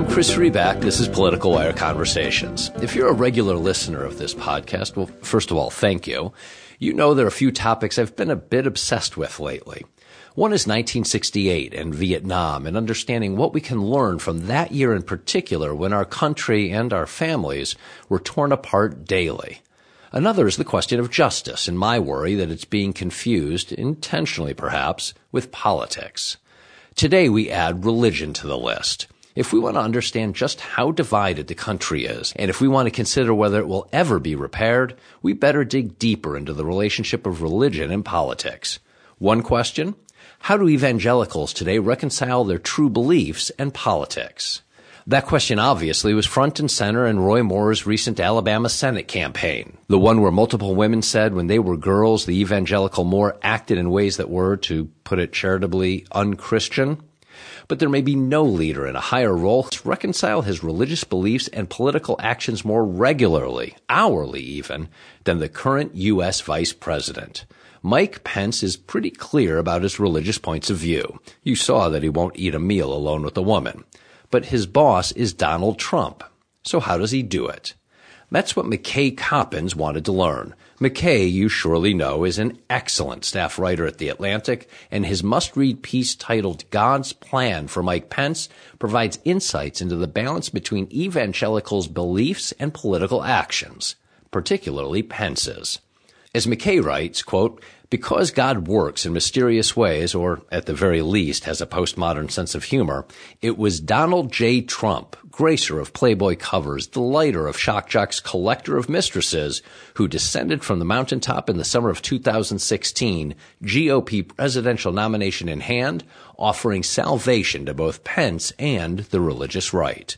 I'm Chris Riback. This is Political Wire Conversations. If you're a regular listener of this podcast, well, first of all, thank you. You know there are a few topics I've been a bit obsessed with lately. One is 1968 and Vietnam and understanding what we can learn from that year in particular when our country and our families were torn apart daily. Another is the question of justice and my worry that it's being confused, intentionally perhaps, with politics. Today we add religion to the list. If we want to understand just how divided the country is, and if we want to consider whether it will ever be repaired, we better dig deeper into the relationship of religion and politics. One question how do evangelicals today reconcile their true beliefs and politics? That question obviously was front and center in Roy Moore's recent Alabama Senate campaign. The one where multiple women said when they were girls, the evangelical Moore acted in ways that were, to put it charitably, unchristian. But there may be no leader in a higher role to reconcile his religious beliefs and political actions more regularly, hourly even, than the current U.S. vice president. Mike Pence is pretty clear about his religious points of view. You saw that he won't eat a meal alone with a woman. But his boss is Donald Trump. So how does he do it? That's what McKay Coppins wanted to learn. McKay, you surely know, is an excellent staff writer at The Atlantic, and his must-read piece titled God's Plan for Mike Pence provides insights into the balance between evangelicals' beliefs and political actions, particularly Pence's. As McKay writes, quote, because God works in mysterious ways, or at the very least has a postmodern sense of humor, it was Donald J. Trump, gracer of Playboy covers, delighter of shock jocks, collector of mistresses, who descended from the mountaintop in the summer of 2016, GOP presidential nomination in hand, offering salvation to both Pence and the religious right.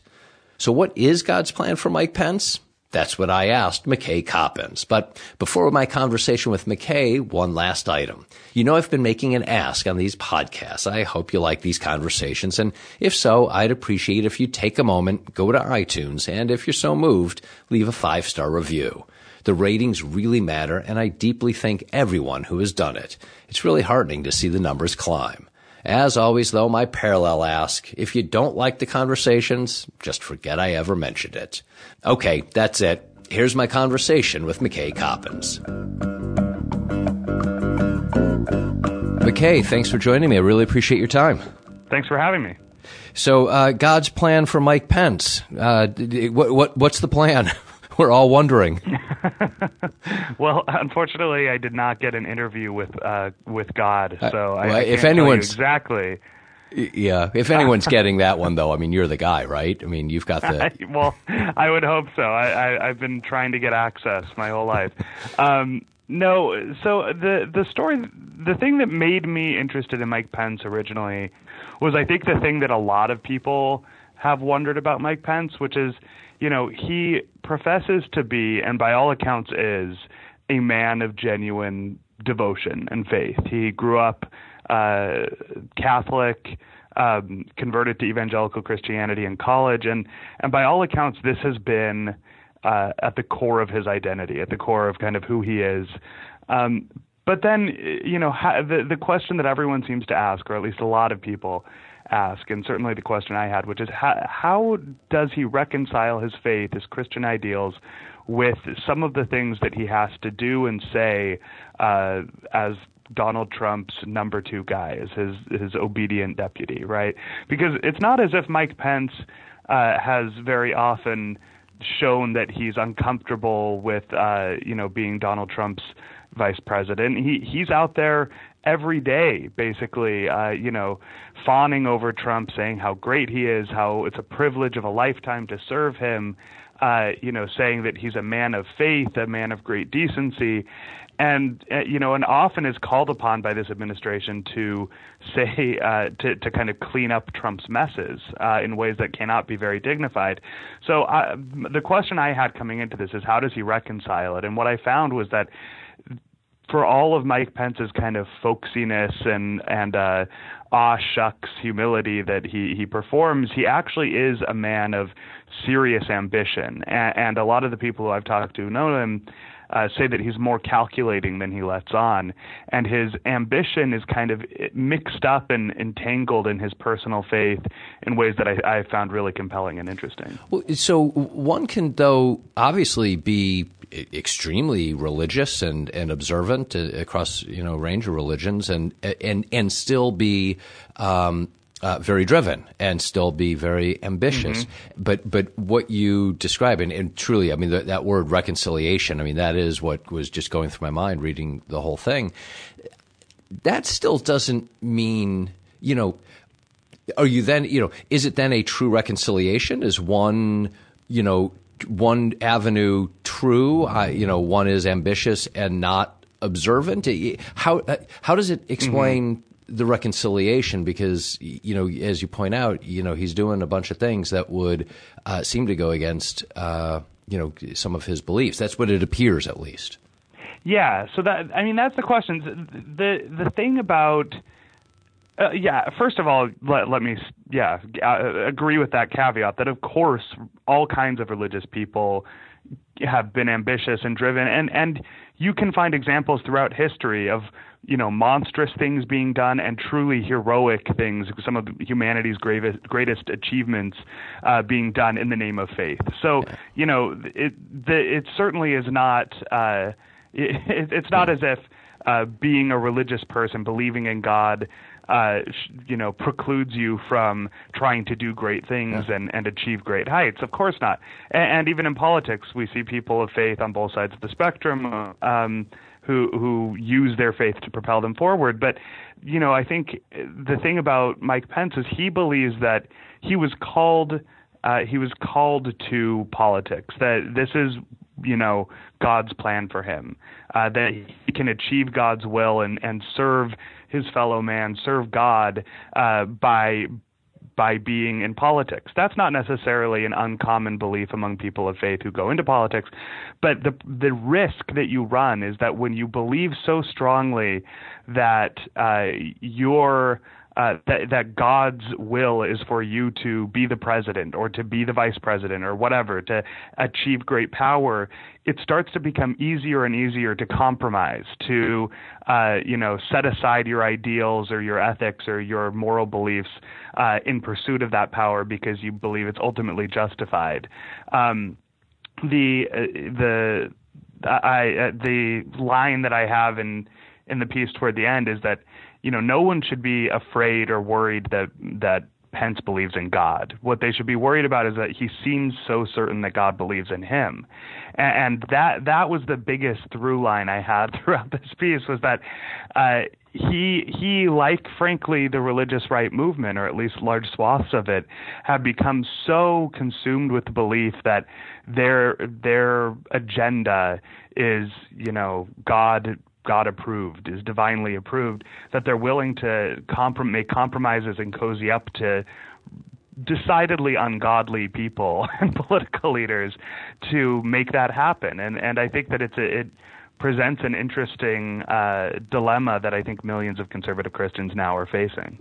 So what is God's plan for Mike Pence? That's what I asked McKay Coppins. But before my conversation with McKay, one last item. You know, I've been making an ask on these podcasts. I hope you like these conversations. And if so, I'd appreciate if you take a moment, go to iTunes, and if you're so moved, leave a five star review. The ratings really matter, and I deeply thank everyone who has done it. It's really heartening to see the numbers climb. As always, though, my parallel ask, if you don't like the conversations, just forget I ever mentioned it. Okay, that's it. Here's my conversation with McKay Coppins. McKay, thanks for joining me. I really appreciate your time. Thanks for having me. So, uh, God's plan for Mike Pence. Uh, what, what, what's the plan? We're all wondering. well, unfortunately, I did not get an interview with uh, with God, uh, so uh, I, I if anyone's exactly. Yeah, if anyone's getting that one though, I mean, you're the guy, right? I mean, you've got the. well, I would hope so. I, I, have been trying to get access my whole life. Um, no, so the the story, the thing that made me interested in Mike Pence originally was, I think, the thing that a lot of people have wondered about Mike Pence, which is you know, he professes to be, and by all accounts is, a man of genuine devotion and faith. He grew up uh, Catholic, um, converted to evangelical Christianity in college, and and by all accounts, this has been uh, at the core of his identity, at the core of kind of who he is. Um, but then, you know, the the question that everyone seems to ask, or at least a lot of people, ask, and certainly the question I had, which is how, how does he reconcile his faith, his Christian ideals, with some of the things that he has to do and say uh, as Donald Trump's number two guy, as his his obedient deputy, right? Because it's not as if Mike Pence uh, has very often shown that he's uncomfortable with uh, you know being Donald Trump's vice president. He he's out there every day, basically, uh, you know, fawning over Trump, saying how great he is, how it's a privilege of a lifetime to serve him, uh, you know, saying that he's a man of faith, a man of great decency. And uh, you know, and often is called upon by this administration to say uh, to to kind of clean up Trump's messes uh, in ways that cannot be very dignified. So uh, the question I had coming into this is how does he reconcile it? And what I found was that for all of Mike Pence's kind of folksiness and and uh, aw shucks humility that he he performs, he actually is a man of serious ambition. And, and a lot of the people who I've talked to know him uh, say that he's more calculating than he lets on, and his ambition is kind of mixed up and entangled in his personal faith in ways that I, I found really compelling and interesting. Well, so one can, though, obviously be extremely religious and, and observant across you know a range of religions, and and and still be. Um, uh, very driven and still be very ambitious. Mm-hmm. But but what you describe and, and truly, I mean that, that word reconciliation. I mean that is what was just going through my mind reading the whole thing. That still doesn't mean you know. Are you then you know? Is it then a true reconciliation? Is one you know one avenue true? Uh, you know, one is ambitious and not observant. How how does it explain? Mm-hmm the reconciliation because you know as you point out you know he's doing a bunch of things that would uh, seem to go against uh, you know some of his beliefs. That's what it appears at least. Yeah. So that i mean that's the question. The the thing about uh, yeah first of all let, let me yeah uh, agree with that caveat that of course all kinds of religious people have been ambitious and driven. And and you can find examples throughout history of you know monstrous things being done and truly heroic things some of humanity's greatest greatest achievements uh, being done in the name of faith so you know it the, it certainly is not uh, it, it's not as if uh, being a religious person believing in God uh, you know, precludes you from trying to do great things yeah. and, and achieve great heights. Of course not. And, and, even in politics, we see people of faith on both sides of the spectrum. Um, who who use their faith to propel them forward. But you know, I think the thing about Mike Pence is he believes that he was called uh, he was called to politics. That this is you know God's plan for him. Uh, that he can achieve God's will and and serve his fellow man, serve God uh, by by being in politics. That's not necessarily an uncommon belief among people of faith who go into politics, but the the risk that you run is that when you believe so strongly that uh, your uh, that, that God's will is for you to be the president or to be the vice president or whatever, to achieve great power, it starts to become easier and easier to compromise, to uh, you know set aside your ideals or your ethics or your moral beliefs uh, in pursuit of that power because you believe it's ultimately justified. Um, the uh, the I, the line that I have in in the piece toward the end is that you know, no one should be afraid or worried that that Pence believes in God. What they should be worried about is that he seems so certain that God believes in him, and that that was the biggest through line I had throughout this piece was that uh, he he like frankly the religious right movement or at least large swaths of it have become so consumed with the belief that their their agenda is you know God God approved, is divinely approved, that they're willing to comprom- make compromises and cozy up to decidedly ungodly people and political leaders to make that happen. And and I think that it's a, it presents an interesting uh, dilemma that I think millions of conservative Christians now are facing.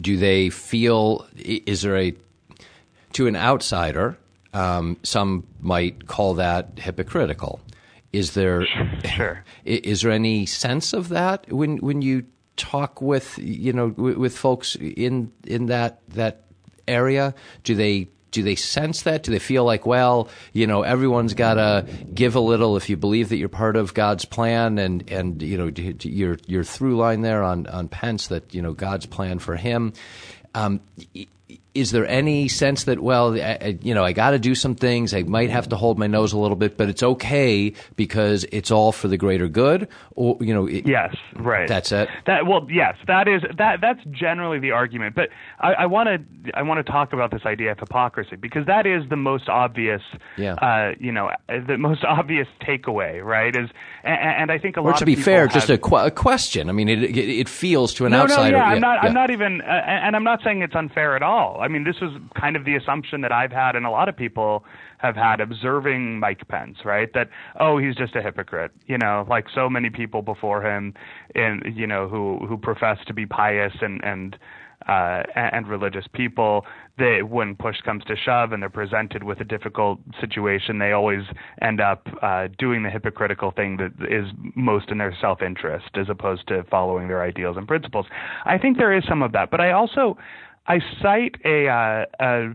Do, they feel? Is there a to an outsider? Um, some might call that hypocritical. Is there sure. is there any sense of that when when you talk with you know with folks in in that that area? Do they do they sense that? Do they feel like, well, you know, everyone's got to give a little if you believe that you're part of God's plan, and and you know, your your through line there on on Pence that you know God's plan for him. Um, is there any sense that well I, you know i got to do some things i might have to hold my nose a little bit but it's okay because it's all for the greater good? Or you know it, yes right. That's it? That well yes that is that that's generally the argument but i want to i want to talk about this idea of hypocrisy because that is the most obvious yeah. uh, you know the most obvious takeaway right is and, and i think a or lot to be fair have, just a, qu- a, question. I mean it, it, it feels to an no, outsider no, yeah, yeah, i'm not yeah. i'm not even uh, and i'm not saying it's unfair at all I mean, this was kind of the assumption that I've had, and a lot of people have had observing Mike Pence, right? That oh, he's just a hypocrite, you know, like so many people before him, and you know, who who profess to be pious and and uh, and religious people. They, when push comes to shove and they're presented with a difficult situation, they always end up uh, doing the hypocritical thing that is most in their self-interest, as opposed to following their ideals and principles. I think there is some of that, but I also I cite a, uh, a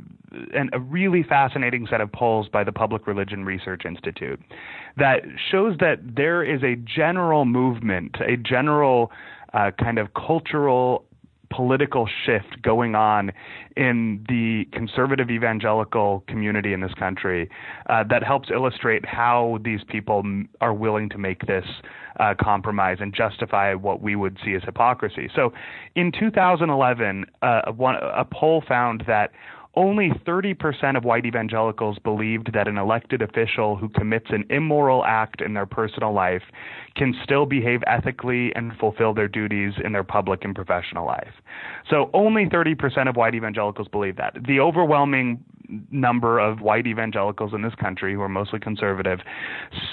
a really fascinating set of polls by the Public Religion Research Institute that shows that there is a general movement, a general uh, kind of cultural political shift going on in the conservative evangelical community in this country uh, that helps illustrate how these people are willing to make this uh, compromise and justify what we would see as hypocrisy. So in 2011, uh, one, a poll found that only 30% of white evangelicals believed that an elected official who commits an immoral act in their personal life can still behave ethically and fulfill their duties in their public and professional life. So only 30% of white evangelicals believe that. The overwhelming number of white evangelicals in this country who are mostly conservative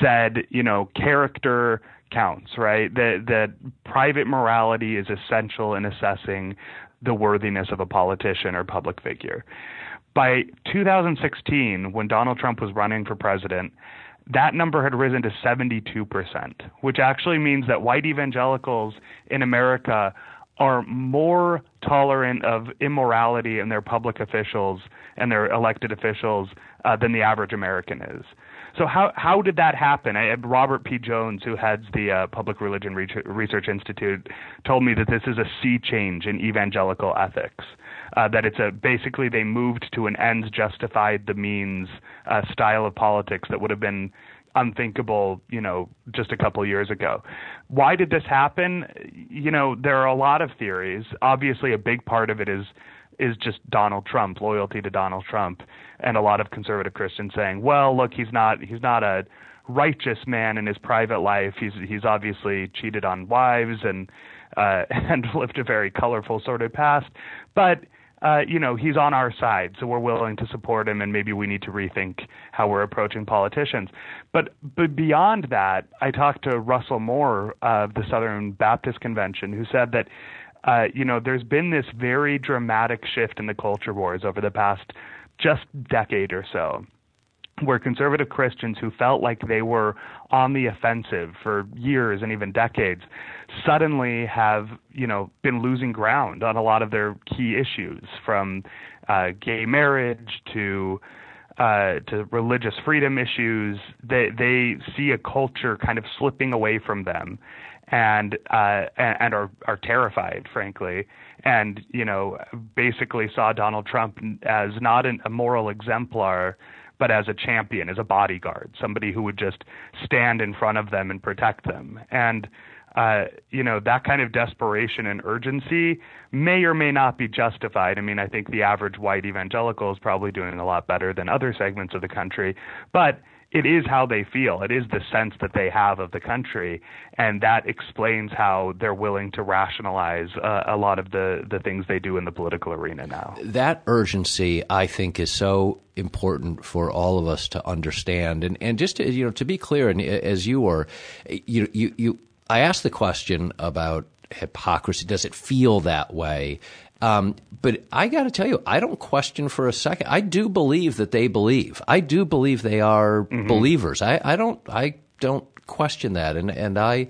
said, you know, character counts, right? That that private morality is essential in assessing the worthiness of a politician or public figure. By 2016, when Donald Trump was running for president, that number had risen to 72%, which actually means that white evangelicals in America are more tolerant of immorality in their public officials and their elected officials uh, than the average American is. So how how did that happen? I, Robert P. Jones, who heads the uh, Public Religion Research Institute, told me that this is a sea change in evangelical ethics. Uh, that it's a basically they moved to an ends justified the means uh, style of politics that would have been unthinkable, you know, just a couple years ago. Why did this happen? You know, there are a lot of theories. Obviously, a big part of it is is just Donald Trump, loyalty to Donald Trump, and a lot of conservative Christians saying, "Well, look, he's not he's not a righteous man in his private life. He's he's obviously cheated on wives and uh, and lived a very colorful sort of past, but." Uh, you know, he's on our side, so we're willing to support him, and maybe we need to rethink how we're approaching politicians. But but beyond that, I talked to Russell Moore of the Southern Baptist Convention, who said that uh, you know, there's been this very dramatic shift in the culture wars over the past just decade or so where conservative Christians who felt like they were on the offensive for years and even decades suddenly have, you know, been losing ground on a lot of their key issues from uh, gay marriage to uh, to religious freedom issues. They they see a culture kind of slipping away from them, and uh, and are are terrified, frankly, and you know basically saw Donald Trump as not an, a moral exemplar, but as a champion, as a bodyguard, somebody who would just stand in front of them and protect them, and. Uh, you know that kind of desperation and urgency may or may not be justified. I mean, I think the average white evangelical is probably doing a lot better than other segments of the country, but it is how they feel. It is the sense that they have of the country, and that explains how they're willing to rationalize uh, a lot of the the things they do in the political arena now. That urgency, I think, is so important for all of us to understand. And and just to, you know, to be clear, and as you were, you you you, I asked the question about hypocrisy. Does it feel that way? Um, but I got to tell you, I don't question for a second. I do believe that they believe. I do believe they are mm-hmm. believers. I, I don't. I don't question that. And and I.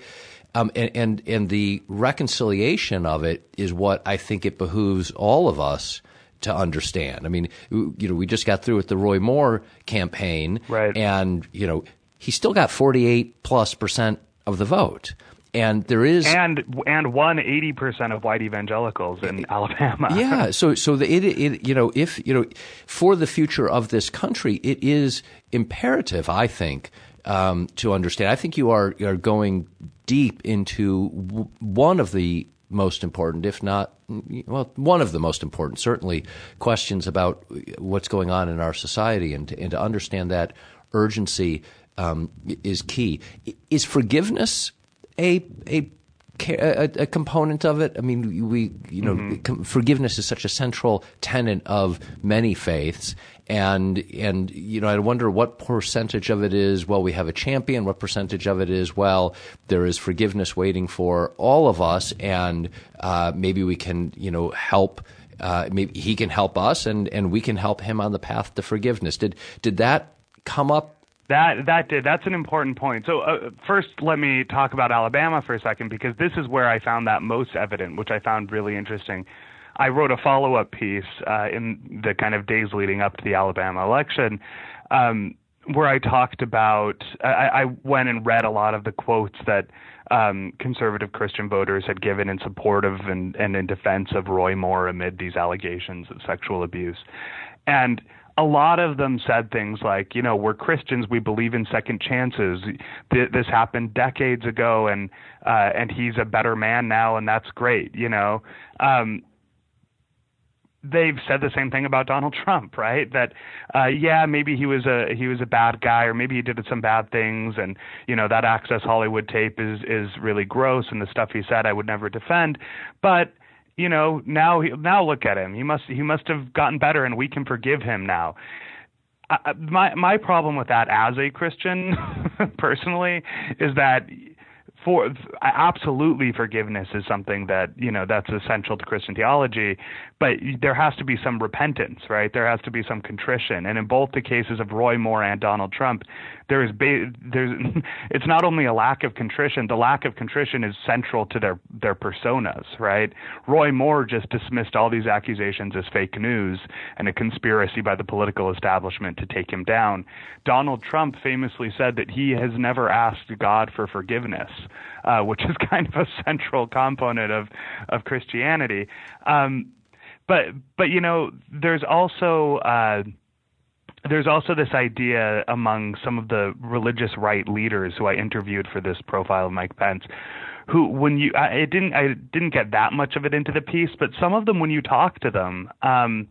Um, and, and and the reconciliation of it is what I think it behooves all of us to understand. I mean, you know, we just got through with the Roy Moore campaign, right? And you know, he still got forty eight plus percent of the vote and there is and and won eighty percent of white evangelicals in Alabama. yeah, so so the, it, it you know if you know for the future of this country, it is imperative, I think, um, to understand. I think you are are going deep into one of the most important, if not well, one of the most important, certainly, questions about what's going on in our society, and to, and to understand that urgency um, is key. Is forgiveness a a a, a, component of it. I mean, we, you know, mm-hmm. forgiveness is such a central tenet of many faiths, and and you know I wonder what percentage of it is well we have a champion, what percentage of it is well there is forgiveness waiting for all of us, and uh, maybe we can you know help. Uh, maybe he can help us, and, and we can help him on the path to forgiveness. Did did that come up that that did. That's an important point. So uh, first, let me talk about Alabama for a second because this is where I found that most evident, which I found really interesting. I wrote a follow-up piece uh, in the kind of days leading up to the Alabama election, um, where I talked about. I, I, went and read a lot of the quotes that um, conservative Christian voters had given in support of and, and in defense of Roy Moore amid these allegations of sexual abuse, and a lot of them said things like, you know, we're Christians, we believe in second chances. This happened decades ago, and uh, and he's a better man now, and that's great. You know, um, they've said the same thing about Donald Trump, right? That uh, yeah, maybe he was a he was a bad guy, or maybe he did some bad things, and you know that Access Hollywood tape is is really gross, and the stuff he said I would never defend, but you know, now now look at him. He must he must have gotten better, and we can forgive him now. My my problem with that as a Christian, personally, is that for absolutely forgiveness is something that you know that's essential to Christian theology, but there has to be some repentance, right? There has to be some contrition, and in both the cases of Roy Moore and Donald Trump, there is ba- there's it's not only a lack of contrition, the lack of contrition is central to their their personas, right? Roy Moore just dismissed all these accusations as fake news and a conspiracy by the political establishment to take him down. Donald Trump famously said that he has never asked God for forgiveness, uh, which is kind of a central component of of Christianity. Um, but but you know, there's also uh, there's also this idea among some of the religious right leaders who I interviewed for this profile of Mike Pence, who when you I didn't I didn't get that much of it into the piece, but some of them when you talk to them, um,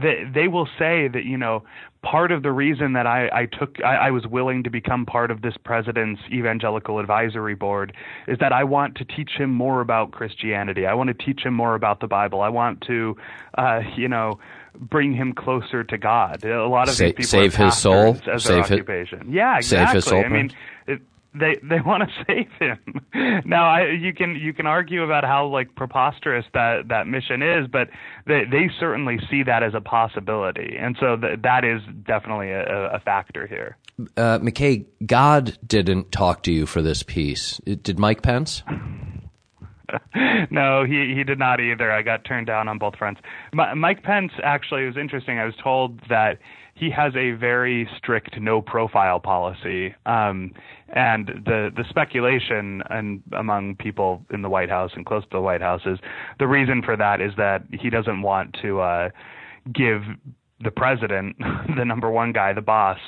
they they will say that you know part of the reason that I, I took I, I was willing to become part of this president's evangelical advisory board is that I want to teach him more about Christianity. I want to teach him more about the Bible. I want to, uh, you know bring him closer to God. A lot of Sa- these people save his soul, as save their occupation. yeah, exactly. Save his soul. I mean, it, they they want to save him. now, I, you can you can argue about how like preposterous that that mission is, but they they certainly see that as a possibility, and so th- that is definitely a, a factor here. Uh, McKay, God didn't talk to you for this piece. Did Mike Pence? no, he he did not either. I got turned down on both fronts. M- Mike Pence actually was interesting. I was told that he has a very strict no profile policy, um, and the the speculation and among people in the White House and close to the White House is the reason for that is that he doesn't want to uh, give the president, the number one guy, the boss,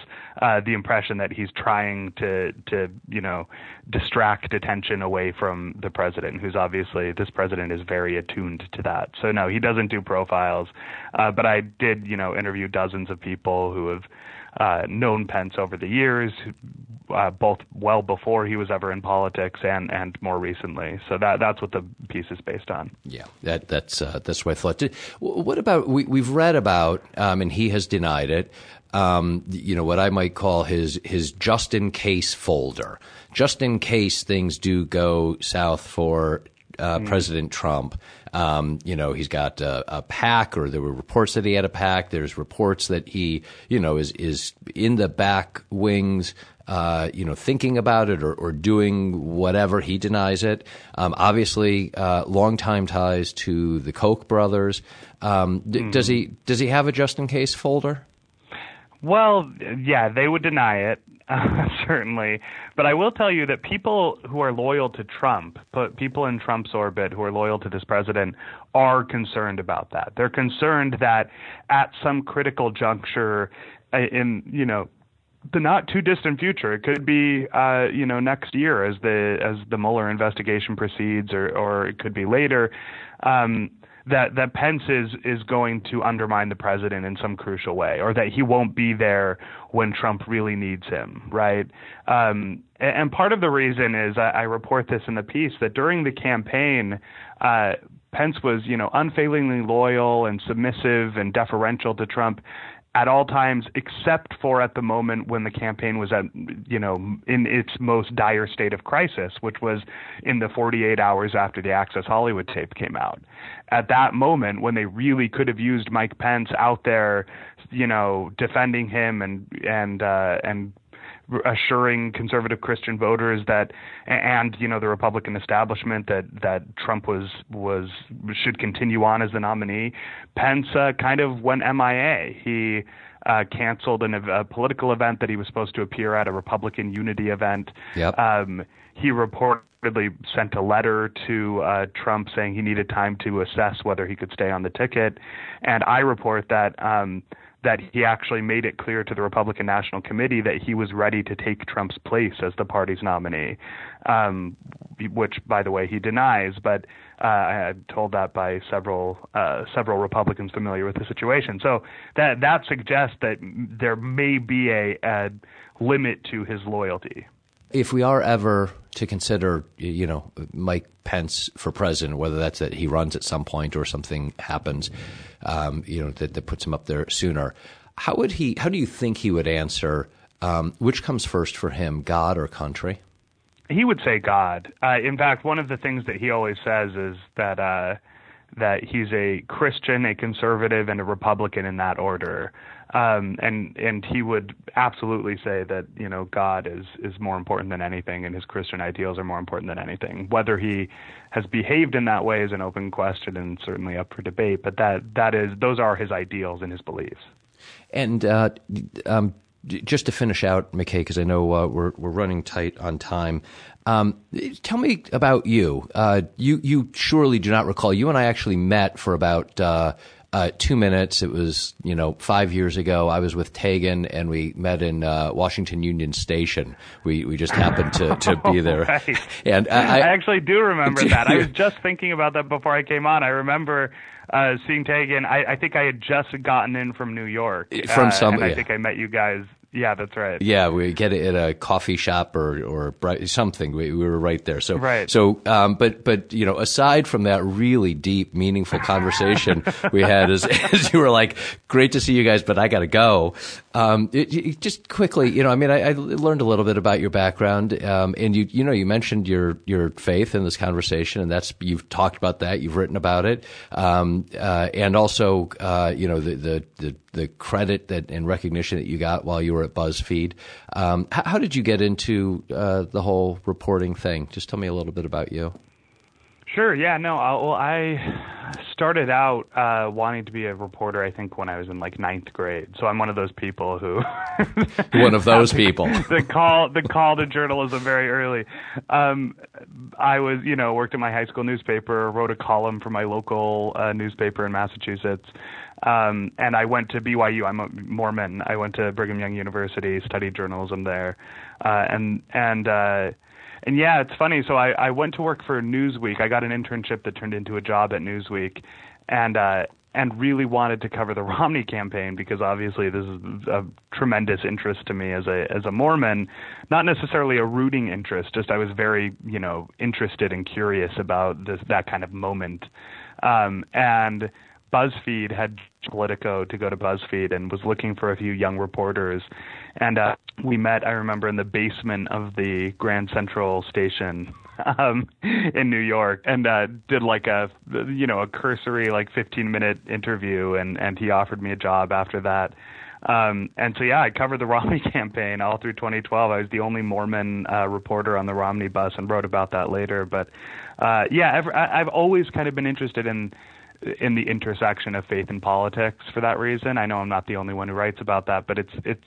uh, the impression that he's trying to to you know distract attention away from the president, who's obviously this president is very attuned to that. So no, he doesn't do profiles, uh, but I did you know interview dozens of people who have uh, known Pence over the years, uh, both well before he was ever in politics and and more recently. So that that's what the piece is based on. Yeah, that that's uh, that's what I thought. What about we we've read about, um, and he has denied it. Um, you know what I might call his his just in case folder, just in case things do go south for uh, mm. President Trump. Um, you know, he's got a, a, PAC, or there were reports that he had a PAC. There's reports that he, you know, is is in the back wings uh, you know, thinking about it or, or, doing whatever. He denies it. Um, obviously, uh, longtime ties to the Koch brothers. Um, d- mm. Does he does he have a just in case folder? Well, yeah, they would deny it. Uh, certainly. But I will tell you that people who are loyal to Trump, people in Trump's orbit who are loyal to this president, are concerned about that. They're concerned that at some critical juncture, uh, in you know the not too distant future. It could be, uh, you know, next year as the as the Mueller investigation proceeds, or or it could be later. Um, that that Pence is is going to undermine the president in some crucial way, or that he won't be there when Trump really needs him, right? Um, and, and, part of the reason is I, I, report this in the piece that during the campaign. Uh, Pence was, you know, unfailingly loyal and submissive and deferential to Trump, at all times, except for at the moment when the campaign was at, you know, in its most dire state of crisis, which was in the 48 hours after the Access Hollywood tape came out. At that moment, when they really could have used Mike Pence out there, you know, defending him and and uh, and assuring conservative Christian voters that, and you know the Republican establishment that that Trump was was should continue on as the nominee. Pence uh, kind of went MIA. He uh, canceled an, a political event that he was supposed to appear at, a Republican unity event. Yep. Um, he reportedly sent a letter to uh, Trump saying he needed time to assess whether he could stay on the ticket. And I report that. Um, that he actually made it clear to the Republican National Committee that he was ready to take Trump's place as the party's nominee, um, which, by the way, he denies. But uh, I am told that by several uh, several Republicans familiar with the situation. So that that suggests that there may be a, a limit to his loyalty. If we are ever to consider, you know, Mike Pence for president, whether that's that he runs at some point or something happens, um, you know, that, that puts him up there sooner. How would he? How do you think he would answer? Um, which comes first for him, God or country? He would say God. Uh, in fact, one of the things that he always says is that uh, that he's a Christian, a conservative, and a Republican in that order. Um, and and he would absolutely say that you know God is is more important than anything, and his Christian ideals are more important than anything. Whether he has behaved in that way is an open question and certainly up for debate. But that that is those are his ideals and his beliefs. And uh, um, just to finish out, McKay, because I know uh, we're we're running tight on time. Um, tell me about you. Uh, you you surely do not recall. You and I actually met for about uh, uh, two minutes. It was, you know, five years ago. I was with Tegan and we met in uh, Washington Union Station. We we just happened to, to be there. right. And I, I, actually do remember that. I was just thinking about that before I came on. I remember uh, seeing Tegan. I, I think I had just gotten in from New York. From some, and I yeah. think I met you guys yeah, that's right. Yeah, we get it at a coffee shop or or something. We, we were right there. So right. So, um, but but you know, aside from that really deep, meaningful conversation we had, as, as you were like, "Great to see you guys, but I got to go." Um, it, it, just quickly, you know, I mean, I, I, learned a little bit about your background, um, and you you know, you mentioned your your faith in this conversation, and that's you've talked about that, you've written about it, um, uh, and also, uh, you know, the the, the the credit that and recognition that you got while you were at BuzzFeed. Um, how, how, did you get into uh, the whole reporting thing? Just tell me a little bit about you. Sure. Yeah. No. I, well, I started out uh, wanting to be a reporter. I think when I was in like ninth grade. So I'm one of those people who. one of those people. the call, the call to journalism very early. Um, I was, you know, worked at my high school newspaper, wrote a column for my local uh, newspaper in Massachusetts. Um, and I went to BYU. I'm a Mormon. I went to Brigham Young University, studied journalism there, uh, and and uh, and yeah, it's funny. So I, I went to work for Newsweek. I got an internship that turned into a job at Newsweek, and uh, and really wanted to cover the Romney campaign because obviously this is a tremendous interest to me as a as a Mormon, not necessarily a rooting interest. Just I was very you know interested and curious about this that kind of moment, um, and BuzzFeed had Politico to go to BuzzFeed and was looking for a few young reporters. And uh, we met, I remember, in the basement of the Grand Central Station um, in New York, and uh, did like a you know a cursory like 15 minute interview, and and he offered me a job after that. Um, and so yeah, I covered the Romney campaign all through 2012. I was the only Mormon uh, reporter on the Romney bus, and wrote about that later. But uh, yeah, I've, I've always kind of been interested in in the intersection of faith and politics for that reason. I know I'm not the only one who writes about that, but it's it's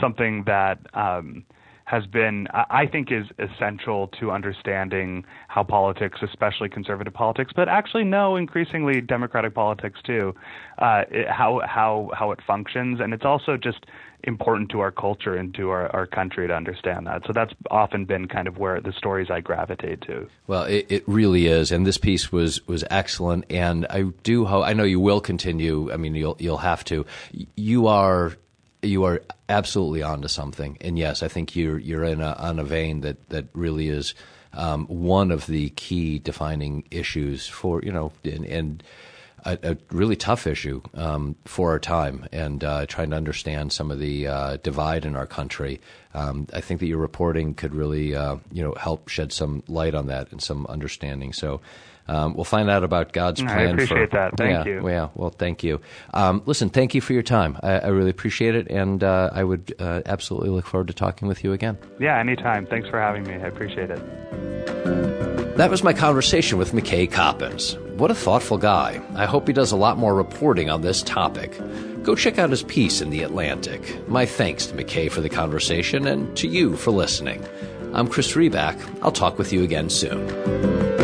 something that um, has been I think is essential to understanding how politics, especially conservative politics, but actually no, increasingly democratic politics too, uh, it, how how how it functions, and it's also just important to our culture and to our, our country to understand that. So that's often been kind of where the stories I gravitate to. Well, it, it really is, and this piece was was excellent. And I do hope I know you will continue. I mean, you'll you'll have to. You are you are absolutely onto something. And yes, I think you're you're in a on a vein that that really is um, one of the key defining issues for you know and. and a, a really tough issue um, for our time and uh, trying to understand some of the uh, divide in our country. Um, I think that your reporting could really, uh, you know, help shed some light on that and some understanding. So. Um, we'll find out about God's plan. I appreciate for, that. Thank yeah, you. Yeah. Well, thank you. Um, listen, thank you for your time. I, I really appreciate it, and uh, I would uh, absolutely look forward to talking with you again. Yeah, anytime. Thanks for having me. I appreciate it. That was my conversation with McKay Coppins. What a thoughtful guy. I hope he does a lot more reporting on this topic. Go check out his piece in The Atlantic. My thanks to McKay for the conversation and to you for listening. I'm Chris Riback. I'll talk with you again soon.